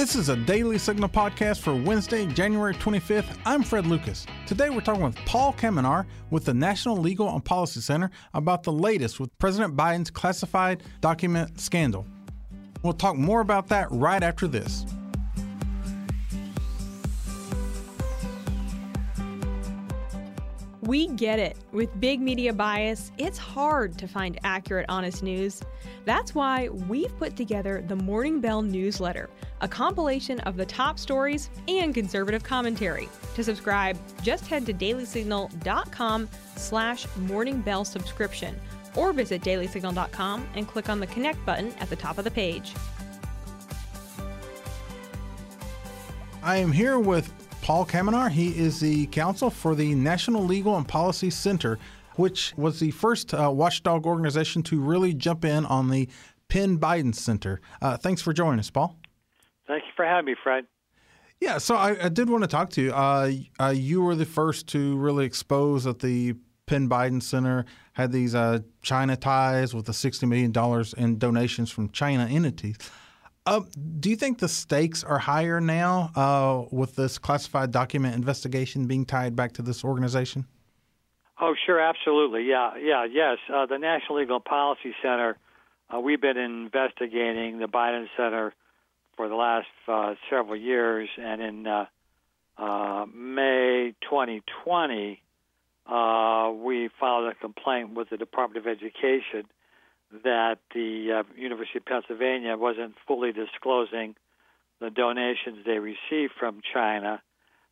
This is a daily signal podcast for Wednesday, January 25th. I'm Fred Lucas. Today we're talking with Paul Kamenar with the National Legal and Policy Center about the latest with President Biden's classified document scandal. We'll talk more about that right after this. We get it. With big media bias, it's hard to find accurate, honest news. That's why we've put together the Morning Bell newsletter, a compilation of the top stories and conservative commentary. To subscribe, just head to dailysignal.com slash morningbell subscription or visit dailysignal.com and click on the connect button at the top of the page. I am here with Paul Kamenar. He is the counsel for the National Legal and Policy Center, which was the first uh, watchdog organization to really jump in on the Penn Biden Center. Uh, thanks for joining us, Paul. Thank you for having me, Fred. Yeah, so I, I did want to talk to you. Uh, uh you were the first to really expose that the Penn Biden Center had these uh, China ties with the $60 million in donations from China entities. Uh, do you think the stakes are higher now uh, with this classified document investigation being tied back to this organization? Oh, sure, absolutely. Yeah, yeah, yes. Uh, the National Legal Policy Center, uh, we've been investigating the Biden Center for the last uh, several years, and in uh, May 2020, we filed a complaint with the Department of Education that the uh, University of Pennsylvania wasn't fully disclosing the donations they received from China,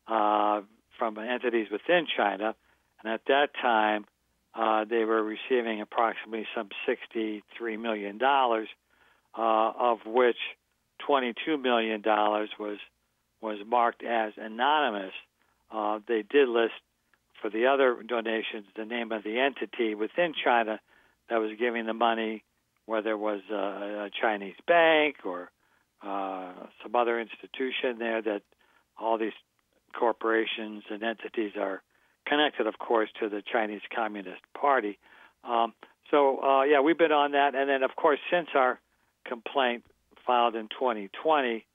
uh, from entities within China, and at that time uh, they were receiving approximately some $63 million, uh, of which $22 million was was marked as anonymous. Uh, they did list for the other donations the name of the entity within China that was giving the money, whether it was a, a Chinese bank or uh, some other institution there that all these corporations and entities are connected, of course, to the Chinese Communist Party. Um, so, uh, yeah, we've been on that. And then, of course, since our complaint filed in 2020,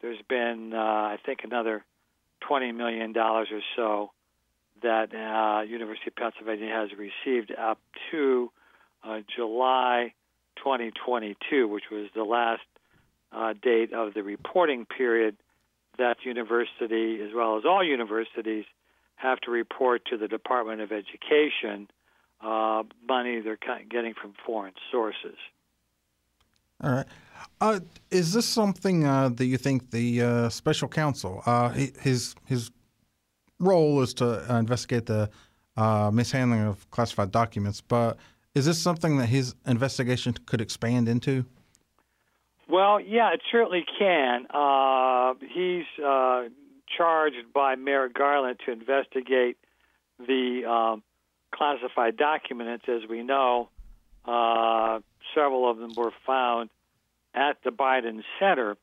there's been, uh, I think, another $20 million or so that uh, University of Pennsylvania has received up to uh, July 2022, which was the last uh, date of the reporting period that university, as well as all universities, have to report to the Department of Education uh, money they're getting from foreign sources. All right. Uh, is this something uh, that you think the uh, special counsel, uh, his his role is to investigate the uh, mishandling of classified documents, but is this something that his investigation could expand into? Well, yeah, it certainly can. Uh, he's uh, charged by Merrick Garland to investigate the um, classified documents. As we know, uh, several of them were found at the Biden Center,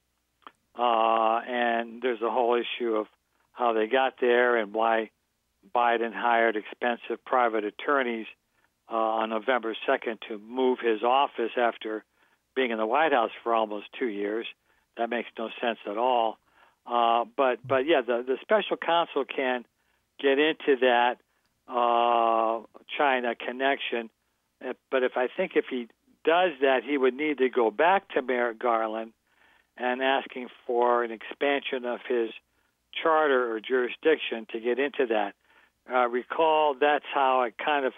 uh, and there's a whole issue of how they got there and why Biden hired expensive private attorneys uh, on November 2nd to move his office after being in the White House for almost two years. That makes no sense at all. Uh, but but yeah, the the special counsel can get into that uh, China connection. Uh, but if I think if he does that, he would need to go back to Merrick Garland and asking for an expansion of his charter or jurisdiction to get into that. Uh, recall that's how it kind of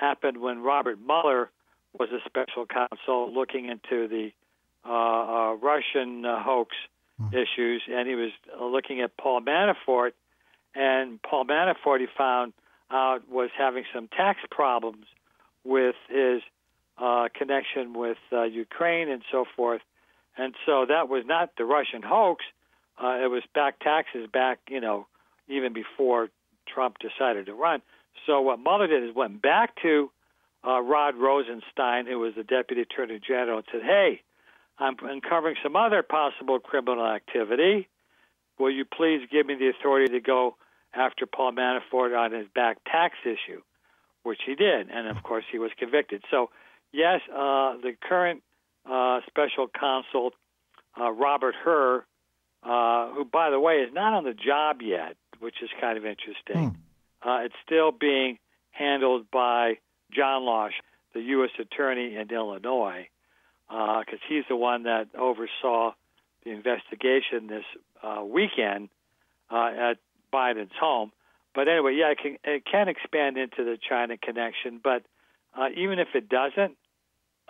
happened when Robert Mueller was a special counsel looking into the uh, uh, Russian uh, hoax mm. issues, and he was looking at Paul Manafort. And Paul Manafort, he found out, was having some tax problems with his uh, connection with uh, Ukraine and so forth. And so that was not the Russian hoax. Uh, it was back taxes back, you know, even before Trump decided to run. So what Mueller did is went back to uh, Rod Rosenstein, who was the deputy attorney general, and said, "Hey, I'm uncovering some other possible criminal activity. Will you please give me the authority to go after Paul Manafort on his back tax issue?" Which he did, and of course he was convicted. So, yes, uh, the current uh, special counsel uh, Robert Hur uh, who, by the way, is not on the job yet, which is kind of interesting. Hmm. Uh, it's still being handled by John Lausch, the U.S. Attorney in Illinois, because he's the one that oversaw the investigation this uh, weekend uh, at Biden's home. But anyway, yeah, it can, it can expand into the China connection. But uh, even if it doesn't,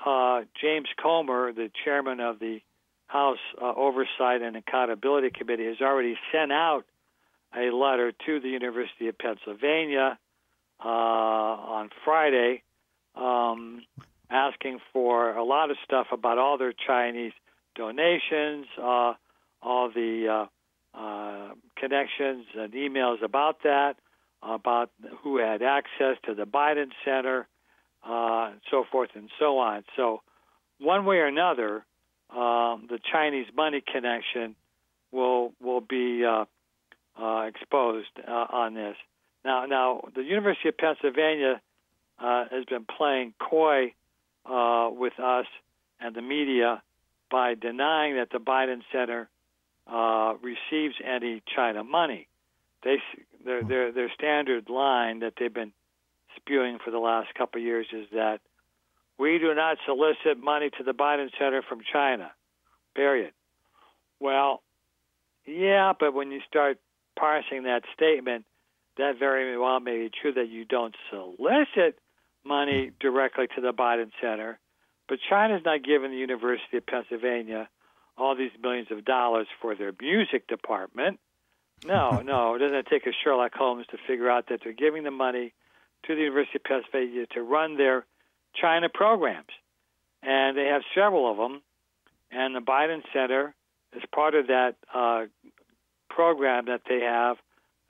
uh, James Comer, the chairman of the House uh, Oversight and Accountability Committee, has already sent out a letter to the University of Pennsylvania uh, on Friday um, asking for a lot of stuff about all their Chinese donations, uh, all the uh, uh, connections and emails about that, about who had access to the Biden Center, uh, so forth and so on. So, one way or another, um, the Chinese money connection will will be uh, exposed uh, on this. Now, now the University of Pennsylvania uh, has been playing coy uh, with us and the media by denying that the Biden Center uh, receives any China money. They their their their standard line that they've been spewing for the last couple of years is that we do not solicit money to the Biden Center from China. Period. Well, yeah, but when you start parsing that statement, that very well may be true that you don't solicit money directly to the Biden Center, but China's not giving the University of Pennsylvania all these millions of dollars for their music department. No, no, it doesn't take a Sherlock Holmes to figure out that they're giving the money to the University of Pennsylvania to run their China programs. And they have several of them. And the Biden Center is part of that uh, program that they have.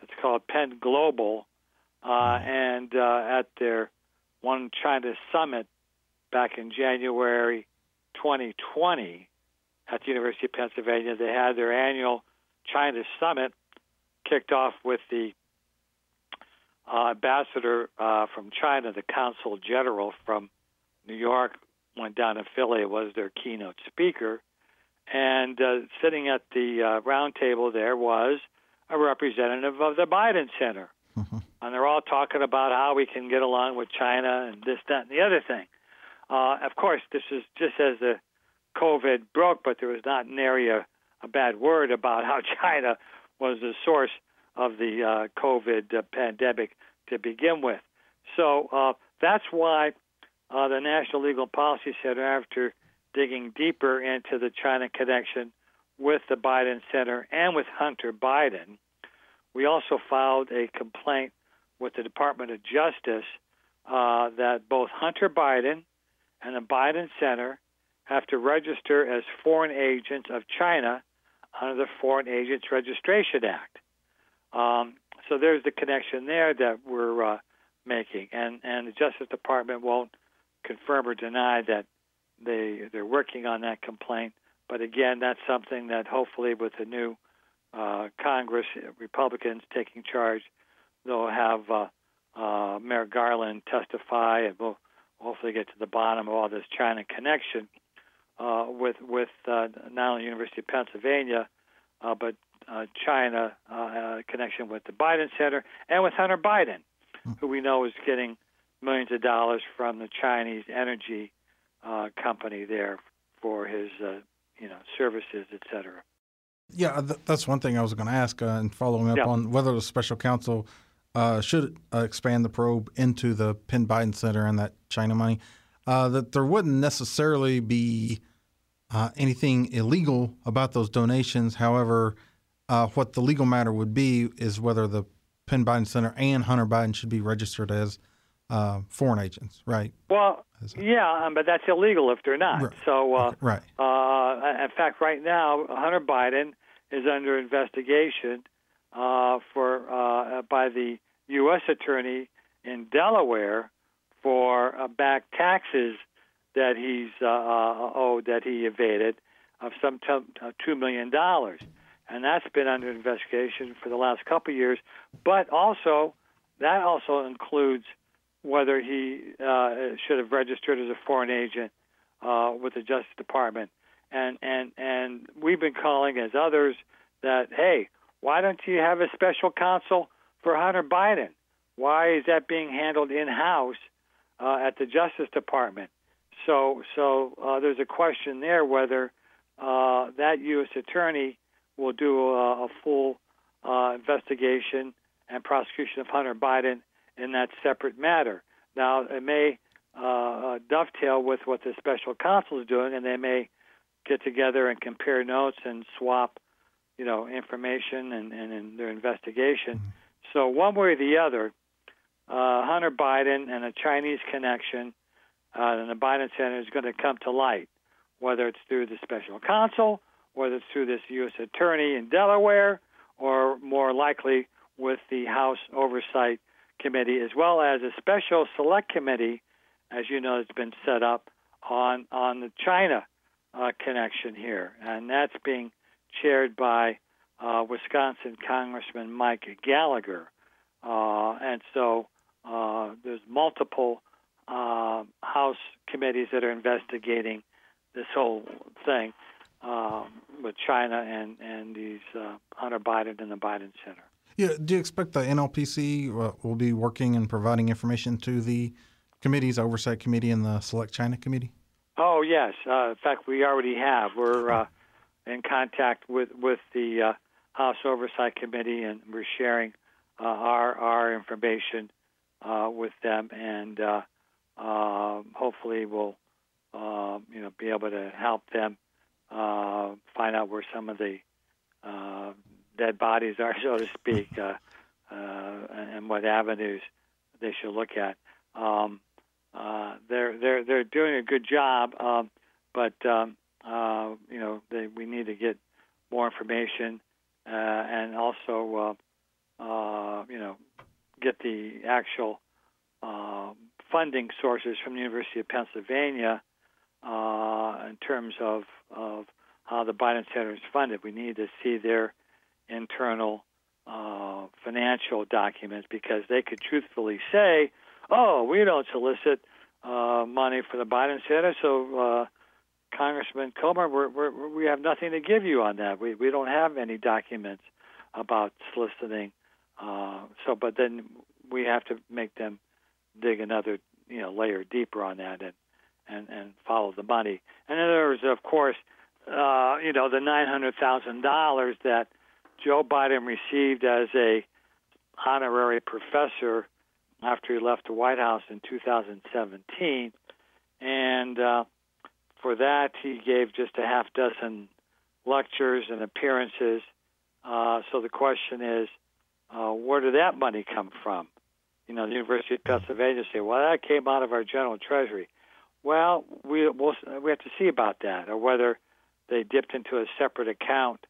It's called Penn Global. Uh, and uh, at their One China Summit back in January 2020 at the University of Pennsylvania, they had their annual China Summit kicked off with the uh, ambassador uh, from China, the consul general from New York, went down to Philly, was their keynote speaker. And uh, sitting at the uh, round table there was a representative of the Biden Center. Mm-hmm. And they're all talking about how we can get along with China and this, that, and the other thing. Uh, of course, this is just as the COVID broke, but there was not nary a, a bad word about how China was the source of the uh, COVID uh, pandemic to begin with. So uh, that's why uh, the National Legal Policy Center, after digging deeper into the China connection with the Biden Center and with Hunter Biden, we also filed a complaint with the Department of Justice uh, that both Hunter Biden and the Biden Center have to register as foreign agents of China under the Foreign Agents Registration Act. Um, so there's the connection there that we're uh, making, and and the Justice Department won't confirm or deny that they they're working on that complaint. But again, that's something that hopefully with the new uh, Congress, Republicans taking charge, they'll have uh, uh, Merrick Garland testify, and we'll hopefully get to the bottom of all this China connection uh, with with uh, not only University of Pennsylvania, uh, but uh, China uh, uh, connection with the Biden Center and with Hunter Biden, who we know is getting millions of dollars from the Chinese energy uh, company there for his uh, you know services, et cetera. Yeah, th- that's one thing I was going to ask, uh, and following up Yeah. on whether the special counsel uh, should uh, expand the probe into the Penn Biden Center and that China money. Uh, that there wouldn't necessarily be uh, anything illegal about those donations. However, uh, what the legal matter would be is whether the Penn Biden Center and Hunter Biden should be registered as uh, foreign agents, right? Well, yeah, um, but that's illegal if they're not. Right. So, uh, Right. uh, in fact, right now, Hunter Biden is under investigation uh, for uh, by the U.S. attorney in Delaware for uh, back taxes that he's owed that he evaded of some t- uh, two million dollars, and that's been under investigation for the last couple of years. But also, that also includes whether he uh, should have registered as a foreign agent uh, with the Justice Department, and and and we've been calling as others that, hey, why don't you have a special counsel for Hunter Biden? Why is that being handled in house uh, at the Justice Department? So, so uh, there's a question there whether uh, that U.S. attorney will do a, a full uh, investigation and prosecution of Hunter Biden in that separate matter. Now, it may uh, uh, dovetail with what the special counsel is doing, and they may get together and compare notes and swap, you know, information and, and in their investigation. Mm-hmm. So one way or the other, uh, Hunter Biden and a Chinese connection uh, and the Biden Center is going to come to light, whether it's through the special counsel, whether it's through this U.S. attorney in Delaware, or more likely with the House Oversight Committee, as well as a special select committee, as you know, that's been set up on on the China uh, connection here, and that's being chaired by uh, Wisconsin Congressman Mike Gallagher, uh, and so uh, there's multiple uh, House committees that are investigating this whole thing um, with China and and these uh, Hunter Biden and the Biden Center. Yeah, do you expect the NLPC uh, will be working and providing information to the committees, oversight committee, and the select China committee? Oh yes, uh, in fact we already have. We're uh, in contact with with the uh, House Oversight Committee, and we're sharing uh, our our information uh, with them, and uh, hopefully we'll uh, you know be able to help them find out where some of the dead bodies are, so to speak, uh, uh, and what avenues they should look at. Um, uh, they're they're they're doing a good job, um, but um, uh, you know they, we need to get more information uh, and also uh, uh, you know get the actual uh, funding sources from the University of Pennsylvania uh, in terms of, of how the Biden Center is funded. We need to see their internal uh, financial documents because they could truthfully say, "Oh, we don't solicit uh, money for the Biden Center, so uh, Congressman Comer, we're, we're, we have nothing to give you on that. We we don't have any documents about soliciting. Uh, so, but then we have to make them dig another you know layer deeper on that and and and follow the money. And then there was, of course, uh, you know, the nine hundred thousand dollars that Joe Biden received as a honorary professor after he left the White House in 2017, and uh, for that he gave just a half dozen lectures and appearances. Uh, so the question is, uh, where did that money come from? You know, the University of Pennsylvania say, well, that came out of our general treasury. Well, we we'll, we have to see about that, or whether they dipped into a separate account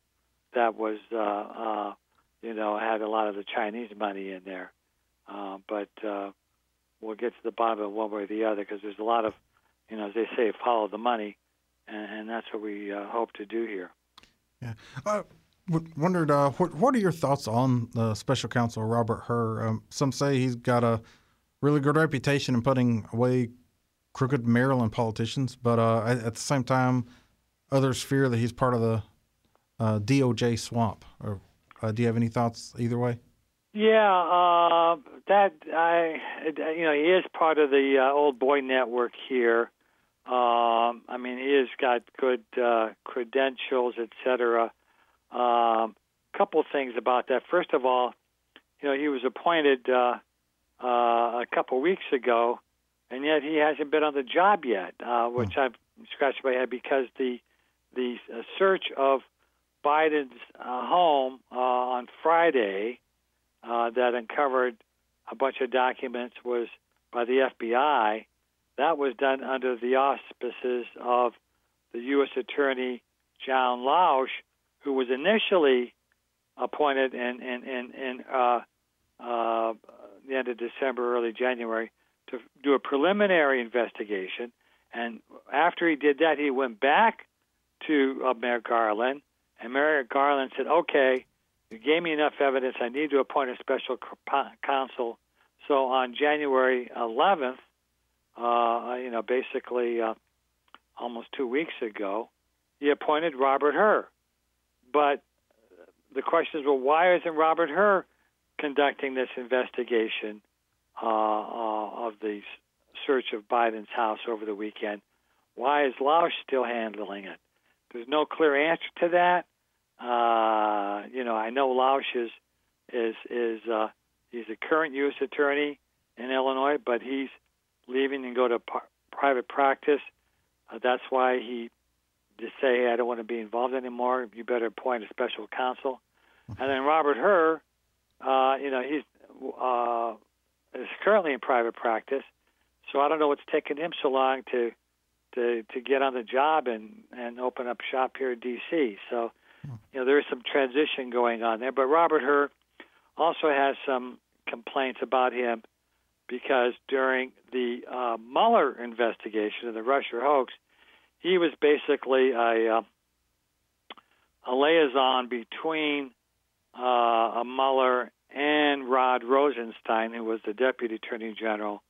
that was, uh, uh, you know, had a lot of the Chinese money in there. Uh, but uh, we'll get to the bottom of one way or the other because there's a lot of, you know, as they say, follow the money, and, and that's what we uh, hope to do here. Yeah. Uh, wondered uh, what what are your thoughts on the special counsel Robert Hur? Um, some say he's got a really good reputation in putting away crooked Maryland politicians, but uh, at the same time, others fear that he's part of the uh, DOJ swamp. Or, uh, do you have any thoughts either way? Yeah, uh, that I, you know, he is part of the uh, old boy network here. Um, I mean, he has got good uh, credentials, et cetera. Um, couple things about that. First of all, you know, he was appointed uh, uh, a couple weeks ago and yet he hasn't been on the job yet, uh, which hmm. I've scratched my head because the the uh, search of Biden's uh, home uh, on Friday uh, that uncovered a bunch of documents was by the FBI. That was done under the auspices of the U.S. Attorney John Lausch, who was initially appointed in in in, in uh, uh, the end of December, early January to do a preliminary investigation. And after he did that, he went back to uh, Merrick Garland, and Merrick Garland said, "Okay, you gave me enough evidence. I need to appoint a special counsel." So on January 11th, uh, you know, basically uh, almost two weeks ago, he appointed Robert Hur. But the question is, well, why isn't Robert Hur conducting this investigation uh, uh, of the search of Biden's house over the weekend? Why is Lausch still handling it? There's no clear answer to that. Uh, you know, I know Lausch is is is uh, he's a current U.S. attorney in Illinois, but he's leaving and go to par- private practice. Uh, that's why he just say, I don't want to be involved anymore. You better appoint a special counsel. And then Robert Hur, uh, you know, he's uh, is currently in private practice, so I don't know what's taken him so long to to to get on the job and and open up shop here in D.C. So, you know, there is some transition going on there. But Robert Hur also has some complaints about him because during the uh, Mueller investigation of the Russia hoax, he was basically a uh, a liaison between uh, a Mueller and Rod Rosenstein, who was the Deputy Attorney General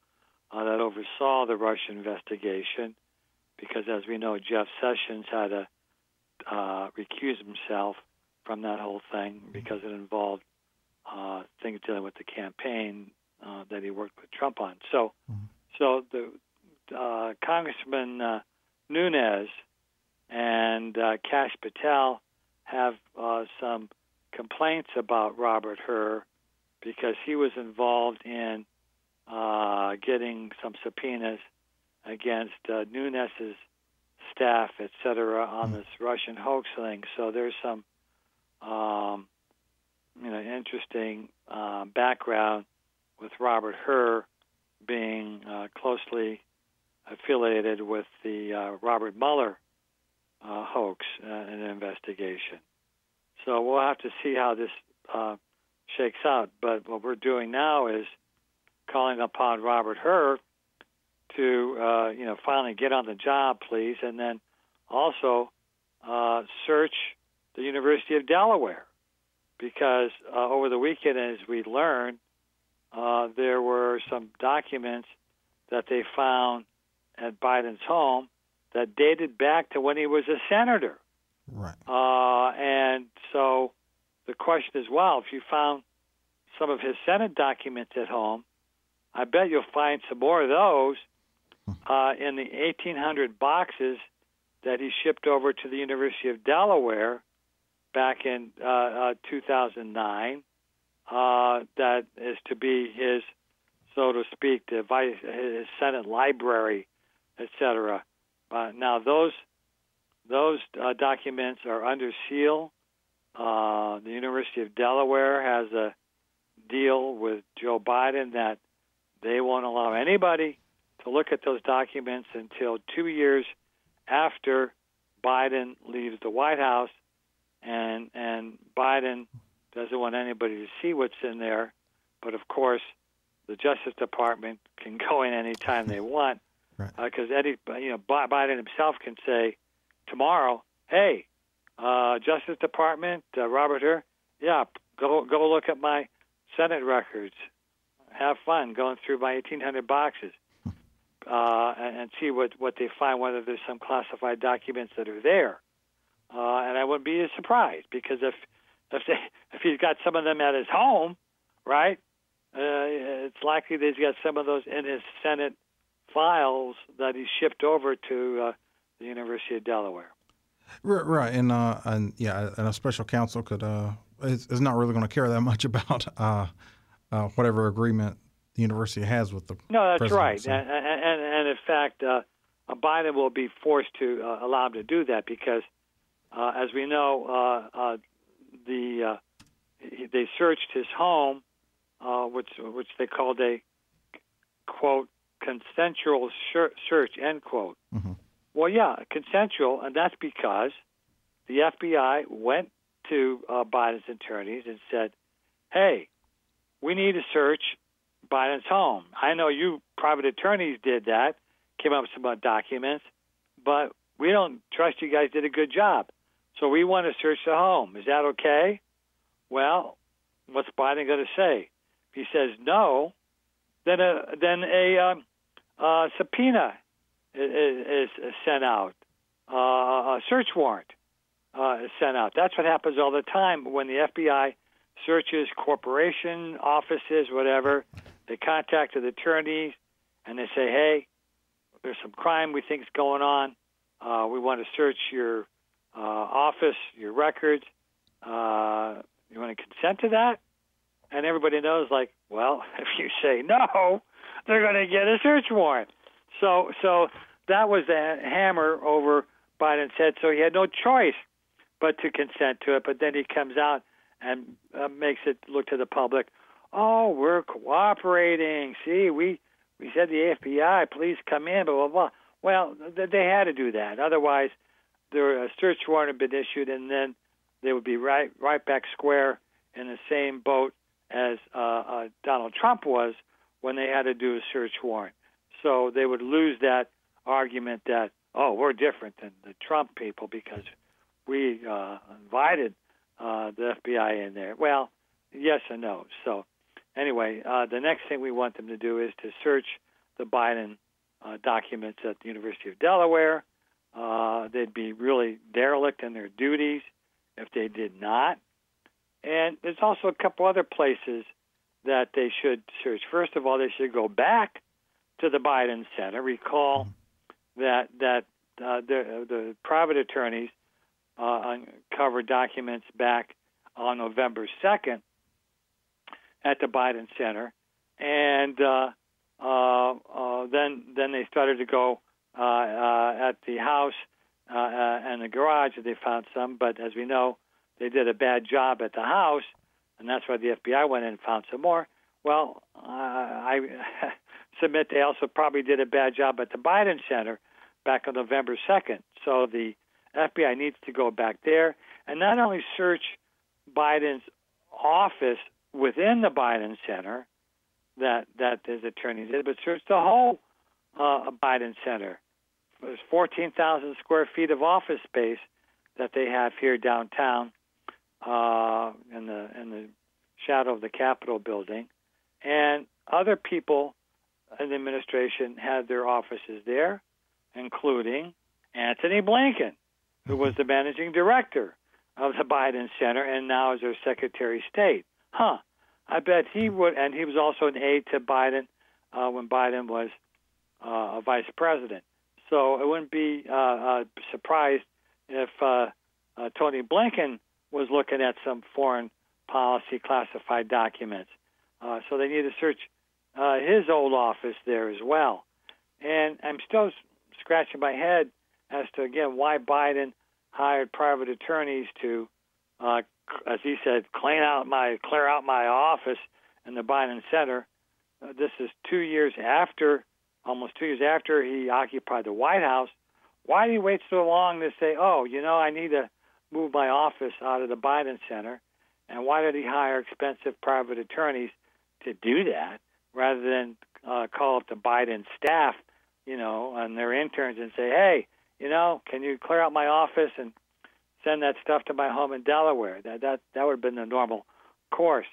uh, that oversaw the Russia investigation, because as we know, Jeff Sessions had to uh, recuse himself from that whole thing because it involved uh, things dealing with the campaign uh, that he worked with Trump on. So, mm-hmm. so the uh, Congressman uh, Nunes and uh, Kash Patel have uh, some complaints about Robert Hur because he was involved in uh, getting some subpoenas against uh, Nunes's staff, et cetera, on mm. this Russian hoax thing. So there's some, um, you know, interesting uh, background with Robert Hur being uh, closely affiliated with the uh, Robert Mueller uh, hoax uh, and investigation. So we'll have to see how this uh, shakes out. But what we're doing now is calling upon Robert Hur to, uh, you know, finally get on the job, please, and then also uh, search the University of Delaware because over the weekend, as we learned, there were some documents that they found at Biden's home that dated back to when he was a senator. Right. Uh, and so the question is, well, if you found some of his Senate documents at home, I bet you'll find some more of those. Uh, in the 1,800 boxes that he shipped over to the University of Delaware back in uh, uh, 2009. Uh, that is to be his, so to speak, the vice, his Senate library etc. Uh, now those those uh, documents are under seal. The University of Delaware has a deal with Joe Biden that they won't allow anybody to look at those documents until two years after Biden leaves the White House, and and Biden doesn't want anybody to see what's in there. But of course, the Justice Department can go in anytime they want because right. uh, Eddie, you know, Biden himself can say tomorrow, "Hey, uh, Justice Department, uh, Robert Hur, yeah, go go look at my Senate records. Have fun going through my 1,800 boxes." Uh, and, see what, what they find, whether there's some classified documents that are there. Uh, and I wouldn't be surprised because if if they, if he's got some of them at his home, right, uh, it's likely that he's got some of those in his Senate files that he shipped over to uh, the University of Delaware. Right, and uh, and yeah, and a special counsel could uh, is, is not really going to care that much about uh, uh, whatever agreement the university has with the. No, that's right, so. and, and, and in fact, uh, Biden will be forced to uh, allow him to do that because, uh, as we know, uh, uh, the uh, they searched his home, uh, which which they called a quote consensual search, end quote. Mm-hmm. Well, yeah, consensual, and that's because the FBI went to uh, Biden's attorneys and said, hey, we need to search Biden's home. I know you private attorneys did that, came up with some documents, but we don't trust you guys did a good job. So we want to search the home. Is that okay? Well, what's Biden going to say? If he says no, then a then a um, uh, subpoena is, is, sent out, uh, a search warrant. uh, is sent out. That's what happens all the time when the FBI searches corporation offices, whatever. They contact the attorneys and they say, "Hey, there's some crime we think is going on. Uh, we want to search your uh, office, your records. Uh, you want to consent to that?" And everybody knows, like, well, if you say no, they're going to get a search warrant. So, so that was the hammer over Biden's head. So he had no choice but to consent to it. But then he comes out and uh, makes it look to the public, oh, we're cooperating. See, we we said the FBI, please come in, blah blah blah. Well, they had to do that. Otherwise, the search warrant had been issued, and then they would be right right back square in the same boat as uh, uh, Donald Trump was when they had to do a search warrant. So they would lose that argument that oh we're different than the Trump people because we uh, invited uh, the FBI in there. Well, yes and no. So anyway, uh, the next thing we want them to do is to search the Biden uh, documents at the University of Delaware. Uh, they'd be really derelict in their duties if they did not. And there's also a couple other places that they should search. First of all, they should go back to the Biden Center. Recall that that uh, the, the private attorneys uh, uncovered documents back on November 2nd at the Biden Center, and uh, uh, uh, then then they started to go at the house and the garage. And they found some, but as we know, they did a bad job at the house, and that's why the FBI went in and found some more. Well, uh, I submit they also probably did a bad job at the Biden Center back on November 2nd. So the FBI needs to go back there and not only search Biden's office within the Biden Center that that his attorney did, but search the whole uh, Biden Center. There's 14,000 square feet of office space that they have here downtown uh, in the in the shadow of the Capitol building, and other people in the administration had their offices there, including Anthony Blinken, who was the managing director of the Biden Center and now is their Secretary of State. Huh. I bet he would, and he was also an aide to Biden uh, when Biden was uh, a vice president. So it wouldn't be uh, uh, surprised if uh, uh, Tony Blinken was looking at some foreign policy classified documents. Uh, so they need to search uh, his old office there as well. And I'm still scratching my head as to, again, why Biden hired private attorneys to, uh, as he said, clean out my, clear out my office in the Biden Center. Uh, this is two years after, almost two years after he occupied the White House. Why did he wait so long to say, oh, you know, I need to move my office out of the Biden Center? And why did he hire expensive private attorneys to do that rather than uh, call up the Biden staff, you know, and their interns and say, hey, you know, can you clear out my office and send that stuff to my home in Delaware? That that that would have been the normal course.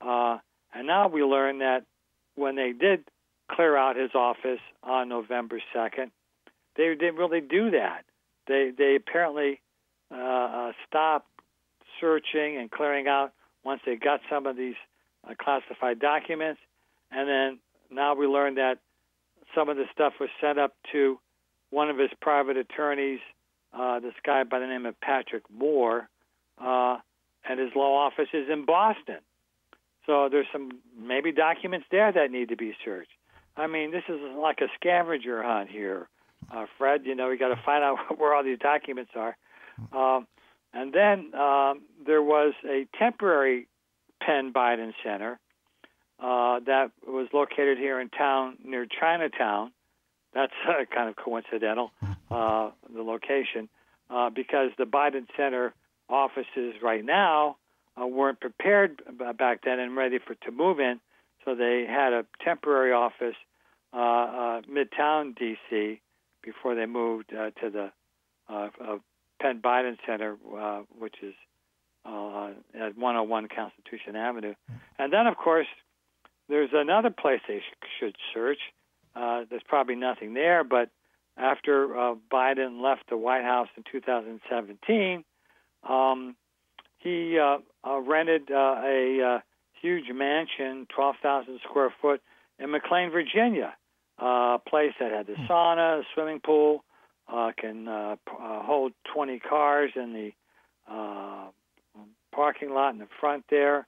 Uh, and now we learn that when they did clear out his office on November 2nd, they didn't really do that. They they apparently uh, uh, stopped searching and clearing out once they got some of these uh, classified documents, and then now we learn that some of the stuff was sent up to one of his private attorneys, uh, this guy by the name of Patrick Moore, uh, and his law office is in Boston. So there's some maybe documents there that need to be searched. I mean, this is like a scavenger hunt here, uh, Fred. You know, we got to find out where all these documents are. Um, and then um, there was a temporary Penn Biden Center uh, that was located here in town near Chinatown. That's uh, kind of coincidental, uh, the location, uh, because the Biden Center offices right now uh, weren't prepared back then and ready for to move in, so they had a temporary office uh, uh, midtown D.C. before they moved uh, to the uh, uh, Penn Biden Center, uh, which is uh, at 101 Constitution Avenue. And then, of course, there's another place they sh- should search. Uh, there's probably nothing there, but after uh, Biden left the White House in 2017, Um, he uh, uh, rented uh, a uh, huge mansion, 12,000 square foot, in McLean, Virginia, uh, a place that had the sauna, a swimming pool, uh, can uh, p- uh, hold 20 cars in the uh, parking lot in the front there,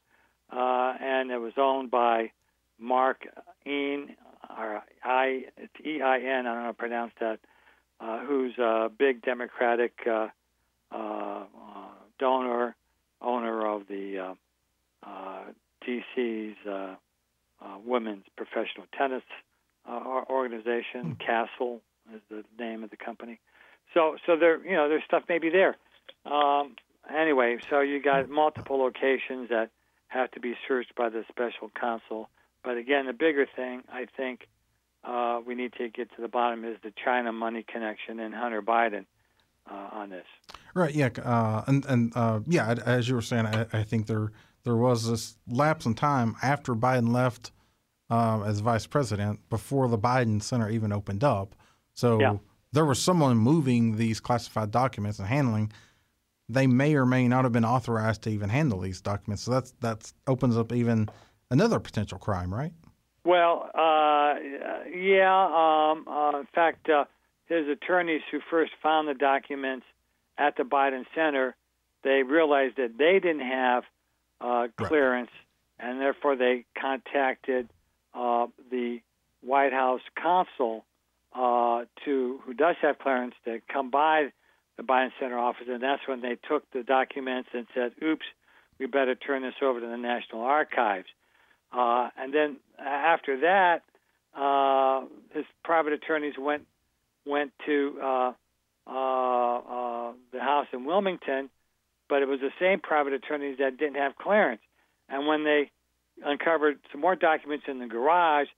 uh, and it was owned by Mark Ein, or I, it's E-I-N, I don't know how to pronounce that, uh, who's a big Democratic uh, uh, uh, donor, owner of the uh, uh, DC's uh, uh, women's professional tennis uh, or- organization. Castle is the name of the company. So, so there, you know, there's stuff maybe there. Um, anyway, so you got multiple locations that have to be searched by the special counsel. But again, the bigger thing I think uh, we need to get to the bottom is the China money connection and Hunter Biden uh, on this. Right. Yeah. Uh, and and uh, yeah, as you were saying, I, I think there there was this lapse in time after Biden left um, as vice president before the Biden Center even opened up. So Yeah. there was someone moving these classified documents and handling. They may or may not have been authorized to even handle these documents. So that's that's opens up even another potential crime, right? Well, uh, yeah. Um, uh, in fact, uh, his attorneys who first found the documents at the Biden Center, they realized that they didn't have uh, clearance, and therefore they contacted uh, the White House counsel uh, to who does have clearance to come by the Biden Center office, and that's when they took the documents and said, "Oops, we better turn this over to the National Archives." Uh, and then after that, uh, his private attorneys went went to uh, uh, uh, the house in Wilmington, but it was the same private attorneys that didn't have clearance. And when they uncovered some more documents in the garage,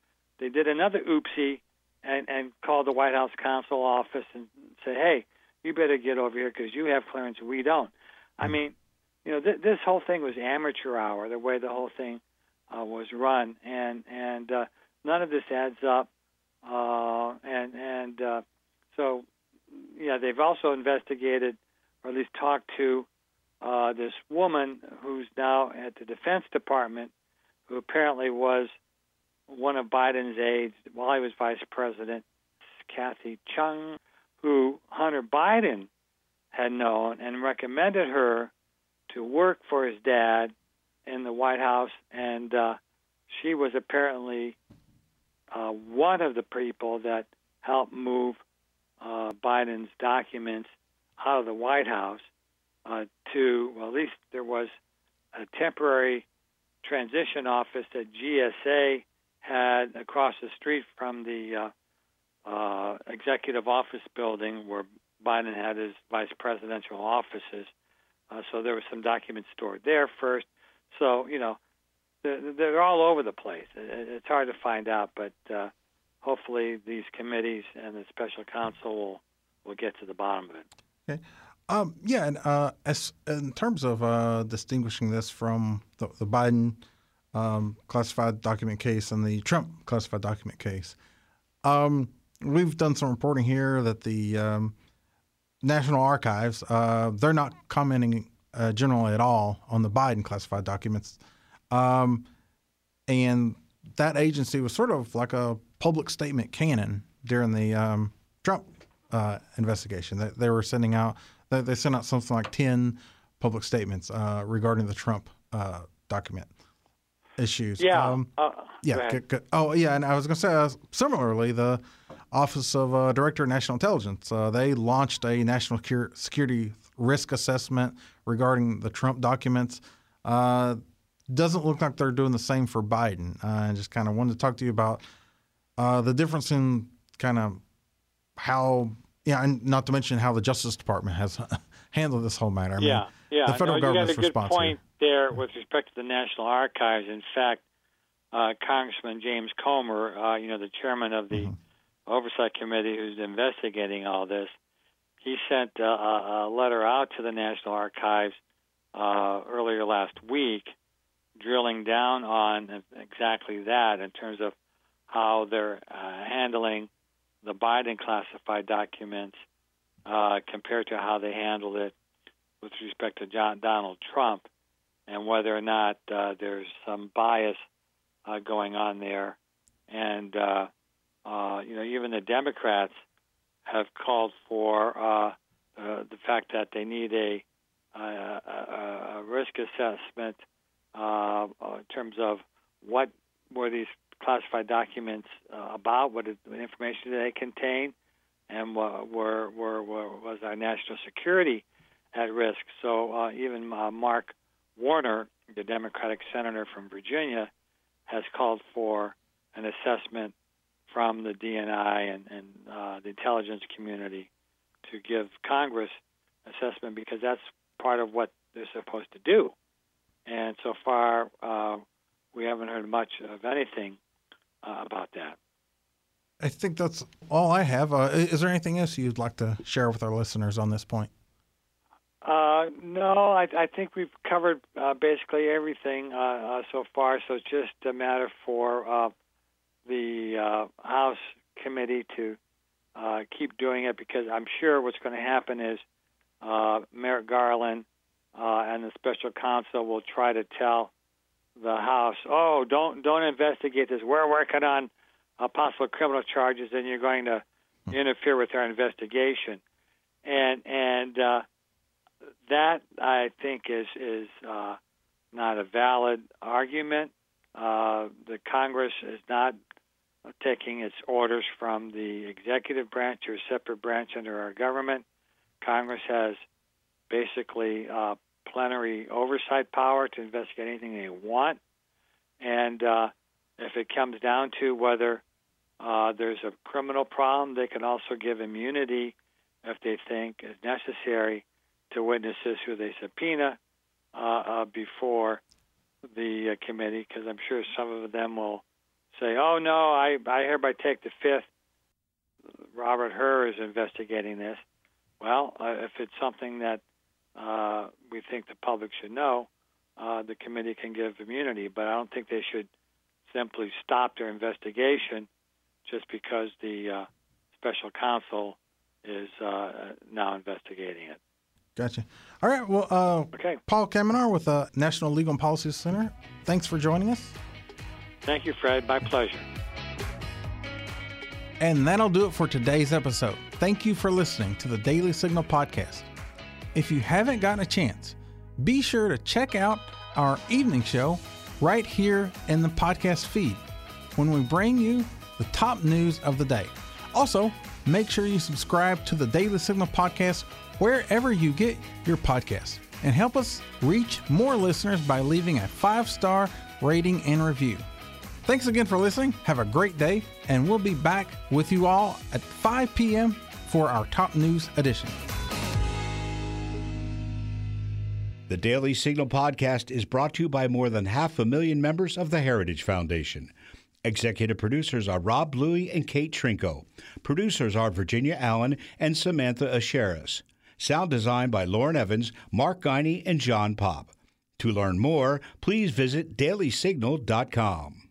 they did another oopsie and, and called the White House counsel office and said, "Hey, you better get over here because you have clearance, we don't." I mean, you know, th- this whole thing was amateur hour. The way the whole thing uh, was run, and and uh, none of this adds up. Uh, and and uh, so, yeah, they've also investigated, or at least talked to, uh, this woman who's now at the Defense Department, who apparently was one of Biden's aides while he was vice president, Kathy Chung, who Hunter Biden had known and recommended her to work for his dad in the White House, and uh, she was apparently uh, one of the people that helped move uh, Biden's documents out of the White House uh, to, well, at least there was a temporary transition office that GSA had across the street from the uh, uh, executive office building where Biden had his vice presidential offices. So there was some documents stored there first. So you know, they're, they're all over the place. It's hard to find out, but uh, hopefully these committees and the special counsel will will get to the bottom of it. Okay. Um, yeah, and uh, as in terms of uh, distinguishing this from the, the Biden um, classified document case and the Trump classified document case, um, we've done some reporting here that the um, National Archives uh, they're not commenting uh, generally at all on the Biden classified documents, um, and that agency was sort of like a public statement canon during the um, Trump uh, investigation. They, they were sending out they, they sent out something like ten public statements uh, regarding the Trump uh, document issues. Yeah. Um, uh, yeah. good- good. Oh, yeah. And I was going to say, uh, similarly, the Office of uh, Director of National Intelligence uh, they launched a national security risk assessment regarding the Trump documents. Uh, doesn't look like they're doing the same for Biden. Uh, I just kind of wanted to talk to you about uh, the difference in kind of how, yeah, and not to mention how the Justice Department has handled this whole matter. I mean, yeah, yeah. the federal no, government's you got a good response here. point there with respect to the National Archives. In fact, uh, Congressman James Comer, uh, you know, the chairman of the Mm-hmm. Oversight Committee who's investigating all this, he sent a, a letter out to the National Archives uh, earlier last week, drilling down on exactly that in terms of how they're uh, handling the Biden classified documents uh, compared to how they handled it with respect to John, Donald Trump and whether or not uh, there's some bias uh, going on there. And, uh, uh, you know, even the Democrats have called for uh, uh, the fact that they need a, a, a, a risk assessment uh, uh, in terms of what were these classified documents uh, about, what, information did they contain, and what were, were, were was our national security at risk. So uh, even Mark Warner, the Democratic senator from Virginia, has called for an assessment from the DNI and, and uh, the intelligence community to give Congress assessment because that's part of what they're supposed to do. And so far, uh, we haven't heard much of anything uh, about that. I think that's all I have. Uh, is there anything else you'd like to share with our listeners on this point? Uh, no, I, I think we've covered uh, basically everything uh, uh, so far. So it's just a matter for uh, the uh, House committee to uh, keep doing it because I'm sure what's going to happen is uh, Merrick Garland uh, and the special counsel will try to tell the House, "Oh, don't don't investigate this. We're working on uh, possible criminal charges, and you're going to interfere with our investigation." And and uh, that I think is is uh, not a valid argument. Uh, the Congress is not taking its orders from the executive branch or separate branch under our government. Congress has basically uh, plenary oversight power to investigate anything they want, and uh, if it comes down to whether uh, there's a criminal problem, they can also give immunity if they think is necessary to witnesses who they subpoena uh, uh, before the uh, committee, because I'm sure some of them will say, "Oh no, I, I hereby take the fifth. Robert Hur is investigating this." Well, uh, if it's something that uh, we think the public should know, uh, the committee can give immunity. But I don't think they should simply stop their investigation just because the uh, special counsel is uh, now investigating it. Gotcha. All right. Well, uh, Okay. Paul Kamenar with the National Legal and Policy Center. Thanks for joining us. Thank you, Fred. My pleasure. And that'll do it for today's episode. Thank you for listening to the Daily Signal podcast. If you haven't gotten a chance, be sure to check out our evening show right here in the podcast feed when we bring you the top news of the day. Also, make sure you subscribe to the Daily Signal podcast wherever you get your podcasts and help us reach more listeners by leaving a five star rating and review. Thanks again for listening. Have a great day, and we'll be back with you all at 5 p.m. for our top news edition. The Daily Signal podcast is brought to you by more than half a million members of the Heritage Foundation. Executive producers are Rob Bluey and Kate Trinko. Producers are Virginia Allen and Samantha Aschieris. Sound design by Lauren Evans, Mark Guiney, and John Pop. To learn more, please visit dailysignal.com.